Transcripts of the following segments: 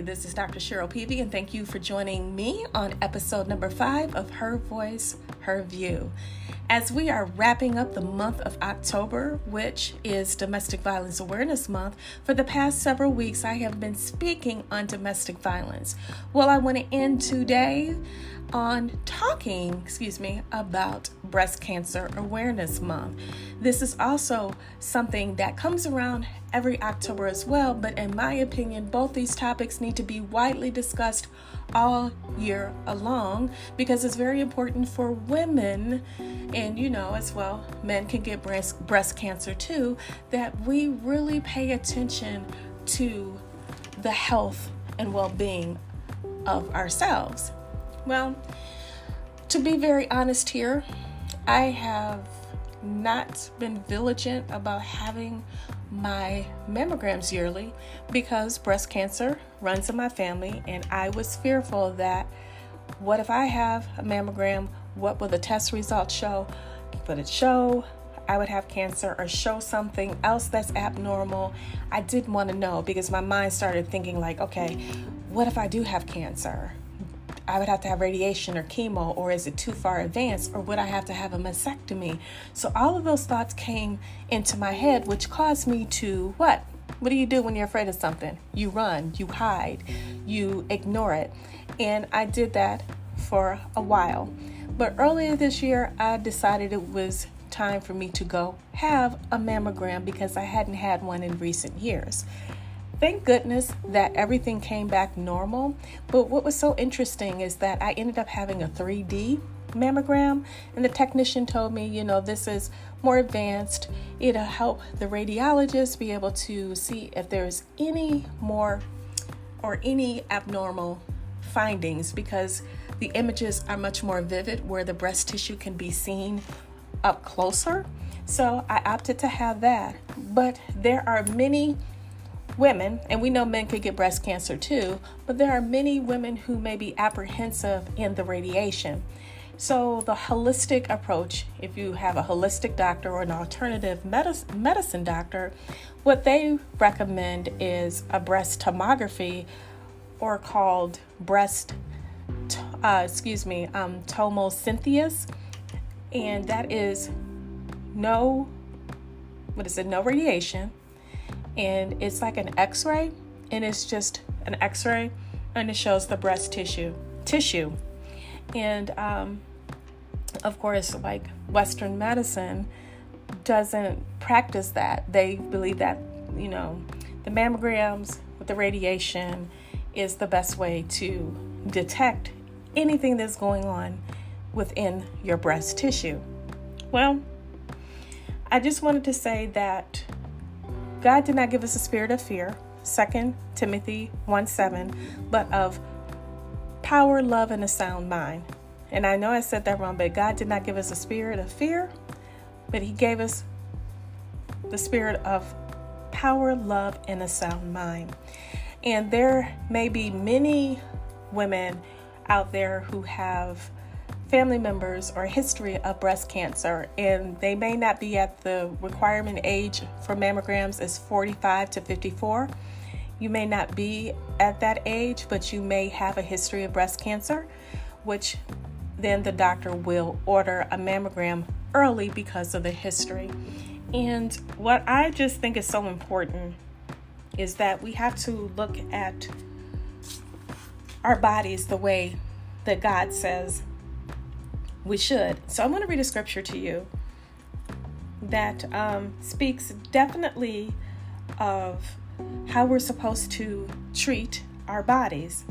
Hi, this is Dr. Cheryl Peavy, and thank you for joining me on episode number five of Her Voice, Her View. As we are wrapping up the month of October, which is Domestic Violence Awareness Month, for the past several weeks I have been speaking on domestic violence. Well, I want to end today on talking, excuse me, about Breast Cancer Awareness Month. This is also something that comes around every October as well, but in my opinion, both these topics need to be widely discussed all year long because it's very important for women and you know as well men can get breast breast cancer too that we really pay attention to the health and well-being of ourselves well, to be very honest here, I have not been vigilant about having my mammograms yearly because breast cancer runs in my family, and I was fearful that what if I have a mammogram? What will the test results show? Would it show I would have cancer or show something else that's abnormal? I didn't want to know because my mind started thinking, like, okay, what if I do have cancer? I would have to have radiation or chemo, or is it too far advanced, or would I have to have a mastectomy? So all of those thoughts came into my head, which caused me to what? What do you do when you're afraid of something? You run, you hide, you ignore it. And I did that for a while. But earlier this year, I decided it was time for me to go have a mammogram because I hadn't had one in recent years. Thank goodness that everything came back normal. But what was so interesting is that I ended up having a 3D mammogram, and the technician told me, you know, this is more advanced. It'll help the radiologist be able to see if there's any more or any abnormal findings because the images are much more vivid where the breast tissue can be seen up closer. So I opted to have that. But there are many women, and we know men could get breast cancer too, but there are many women who may be apprehensive in the radiation. So, the holistic approach, if you have a holistic doctor or an alternative medicine doctor, what they recommend is a breast tomography or called breast, uh, excuse me, um, tomosynthesis. And that is no, what is it, no radiation, and it's like an x-ray and it's just an x-ray and it shows the breast tissue tissue. And um, of course like western medicine doesn't practice that. They believe that you know the mammograms with the radiation is the best way to detect anything that's going on within your breast tissue. Well i just wanted to say that God did not give us a spirit of fear, 2 Timothy 1 7, but of power, love, and a sound mind. And I know I said that wrong, but God did not give us a spirit of fear, but He gave us the spirit of power, love, and a sound mind. And there may be many women out there who have family members or history of breast cancer, and they may not be at the requirement age for mammograms is 45 to 54. You may not be at that age, but you may have a history of breast cancer, which then the doctor will order a mammogram early because of the history. And what I just think is so important is that we have to look at our bodies the way that God says we should. So I'm going to read a scripture to you that um, speaks definitely of how we're supposed to treat our bodies.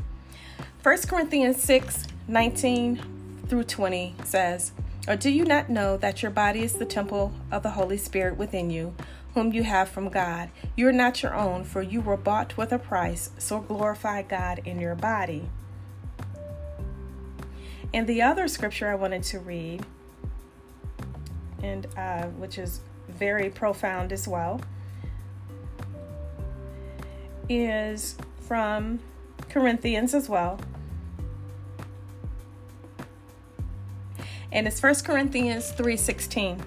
1 Corinthians 6 19 through 20 says, Or do you not know that your body is the temple of the Holy Spirit within you, whom you have from God? You are not your own, for you were bought with a price, so glorify God in your body. And the other scripture I wanted to read, and uh, which is very profound as well, is from Corinthians as well. And it's 1 Corinthians 3:16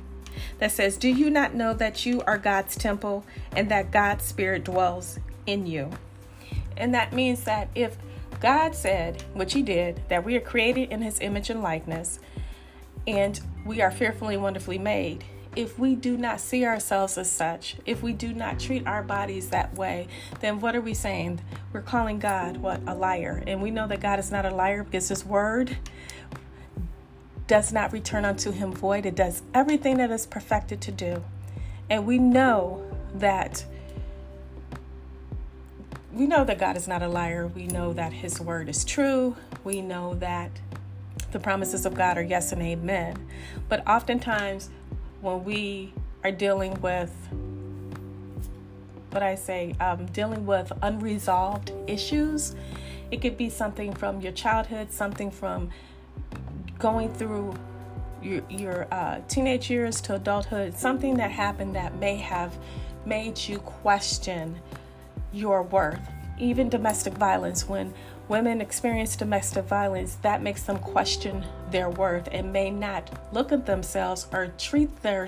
that says, "Do you not know that you are God's temple and that God's spirit dwells in you?" And that means that if God said, which He did, that we are created in His image and likeness, and we are fearfully and wonderfully made, if we do not see ourselves as such, if we do not treat our bodies that way, then what are we saying? We're calling God what? A liar. And we know that God is not a liar because His word does not return unto Him void. It does everything that is perfected to do. And we know that. We know that God is not a liar. We know that His word is true. We know that the promises of God are yes and amen. But oftentimes when we are dealing with what I say, um, dealing with unresolved issues. It could be something from your childhood, something from going through your, your uh, teenage years to adulthood, something that happened that may have made you question your worth. Even domestic violence, when women experience domestic violence, that makes them question their worth and may not look at themselves or treat their,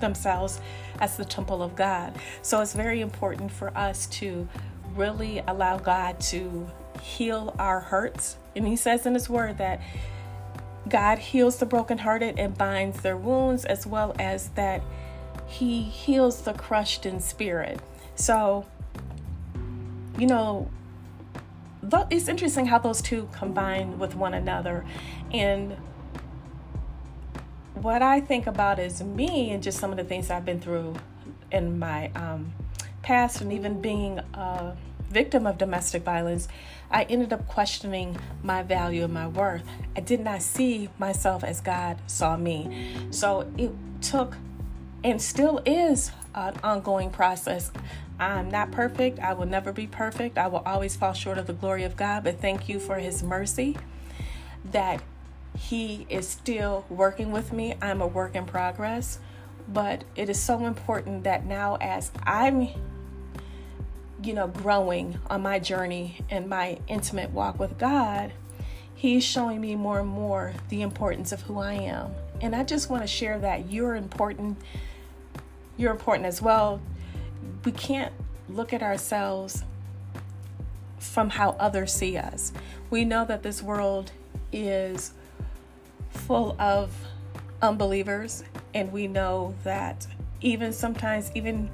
themselves as the temple of God. So it's very important for us to really allow God to heal our hurts. And He says in His Word that God heals the brokenhearted and binds their wounds, as well as that He heals the crushed in spirit. So, you know, it's interesting how those two combine with one another. And what I think about is me and just some of the things I've been through in my um, past, and even being a victim of domestic violence, I ended up questioning my value and my worth. I did not see myself as God saw me. So it took and still is an ongoing process. I'm not perfect. I will never be perfect. I will always fall short of the glory of God, but thank you for His mercy that He is still working with me. I'm a work in progress, but it is so important that now, as I'm you know, growing on my journey and my intimate walk with God, He's showing me more and more the importance of who I am. And I just want to share that you're important. You're important as well we can't look at ourselves from how others see us. We know that this world is full of unbelievers, and we know that even sometimes, even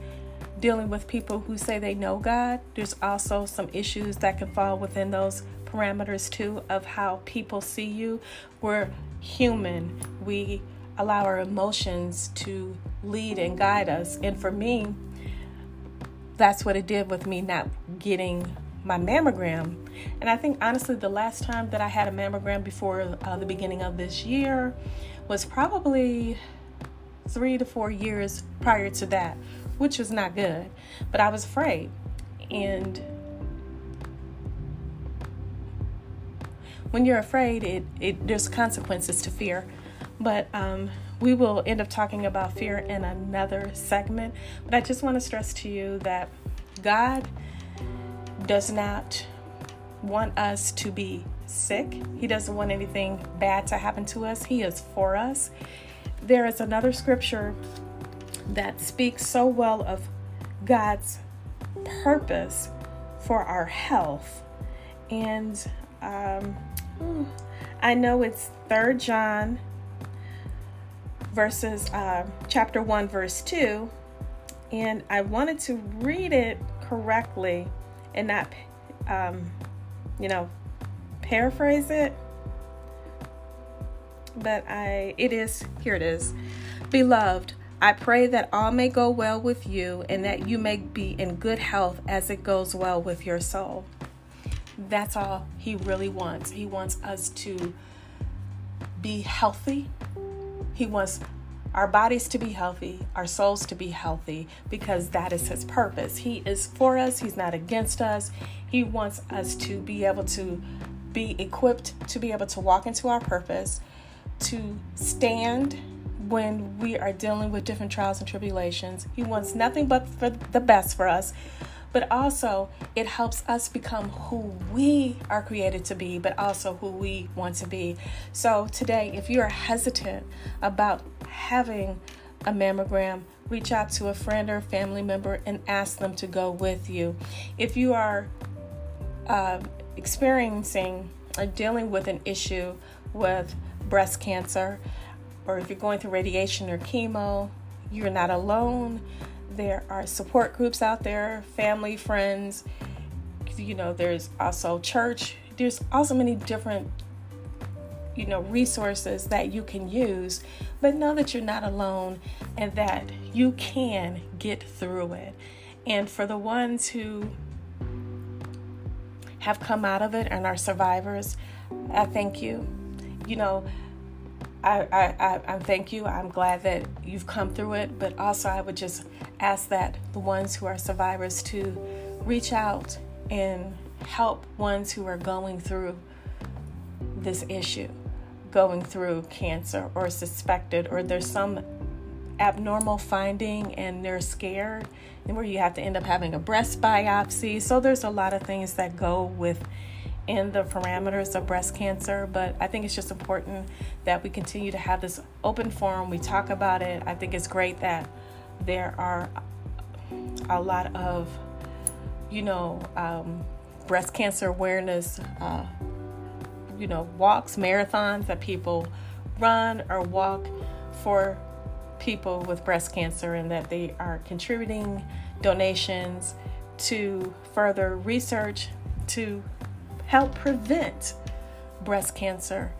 dealing with people who say they know God, there's also some issues that can fall within those parameters too of how people see you. We're human, we allow our emotions to lead and guide us. And for me, that's what it did with me not getting my mammogram. And I think honestly, the last time that I had a mammogram before uh, the beginning of this year was probably three to four years prior to that, which was not good. But I was afraid. And when you're afraid, it, it there's consequences to fear. But um, we will end up talking about fear in another segment. But I just want to stress to you that God does not want us to be sick. He doesn't want anything bad to happen to us. He is for us. There is another scripture that speaks so well of God's purpose for our health. And um, I know it's Third John verses uh, chapter 1 verse 2 and i wanted to read it correctly and not um, you know paraphrase it but i it is here it is beloved I pray that all may go well with you and that you may be in good health as it goes well with your soul. That's all he really wants. He wants us to be healthy he wants our bodies to be healthy, our souls to be healthy, because that is His purpose. He is for us, He's not against us. He wants us to be able to be equipped to be able to walk into our purpose, to stand when we are dealing with different trials and tribulations. He wants nothing but for the best for us but also it helps us become who we are created to be, but also who we want to be. So, today, if you are hesitant about having a mammogram, reach out to a friend or family member and ask them to go with you. If you are uh, experiencing or dealing with an issue with breast cancer, or if you're going through radiation or chemo, you're not alone. There are support groups out there, family, friends. You know, there's also church. There's also many different, you know, resources that you can use. But know that you're not alone and that you can get through it. And for the ones who have come out of it and are survivors, I thank you. You know, I, I, I, thank you. I'm glad that you've come through it, but also I would just ask that the ones who are survivors to reach out and help ones who are going through this issue, going through cancer or suspected, or there's some abnormal finding and they're scared, and where you have to end up having a breast biopsy. So there's a lot of things that go with in the parameters of breast cancer, but I think it's just important that we continue to have this open forum. We talk about it. I think it's great that there are a lot of, you know, um, breast cancer awareness, uh, you know, walks, marathons that people run or walk for people with breast cancer and that they are contributing donations to further research to help prevent breast cancer.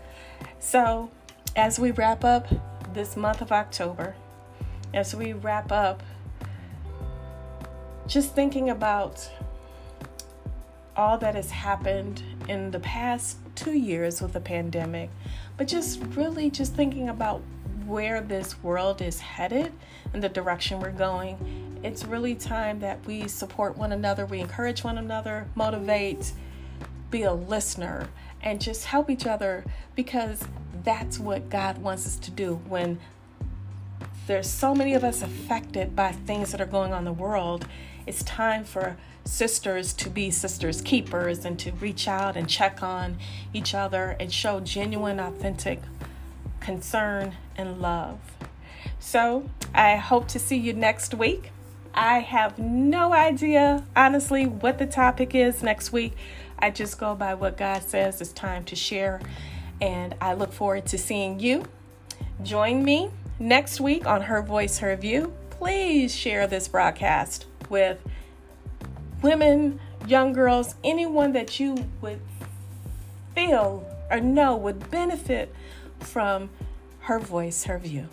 So, as we wrap up this month of October, as we wrap up, just thinking about all that has happened in the past two years with the pandemic, but just really just thinking about where this world is headed and the direction we're going. It's really time that we support one another, we encourage one another, motivate, be a listener and just help each other because that's what God wants us to do when there's so many of us affected by things that are going on in the world. It's time for sisters to be sisters keepers and to reach out and check on each other and show genuine, authentic concern and love. So, I hope to see you next week. I have no idea, honestly, what the topic is next week. I just go by what God says it's time to share. And I look forward to seeing you. Join me next week on Her Voice, Her View. Please share this broadcast with women, young girls, anyone that you would feel or know would benefit from Her Voice, Her View.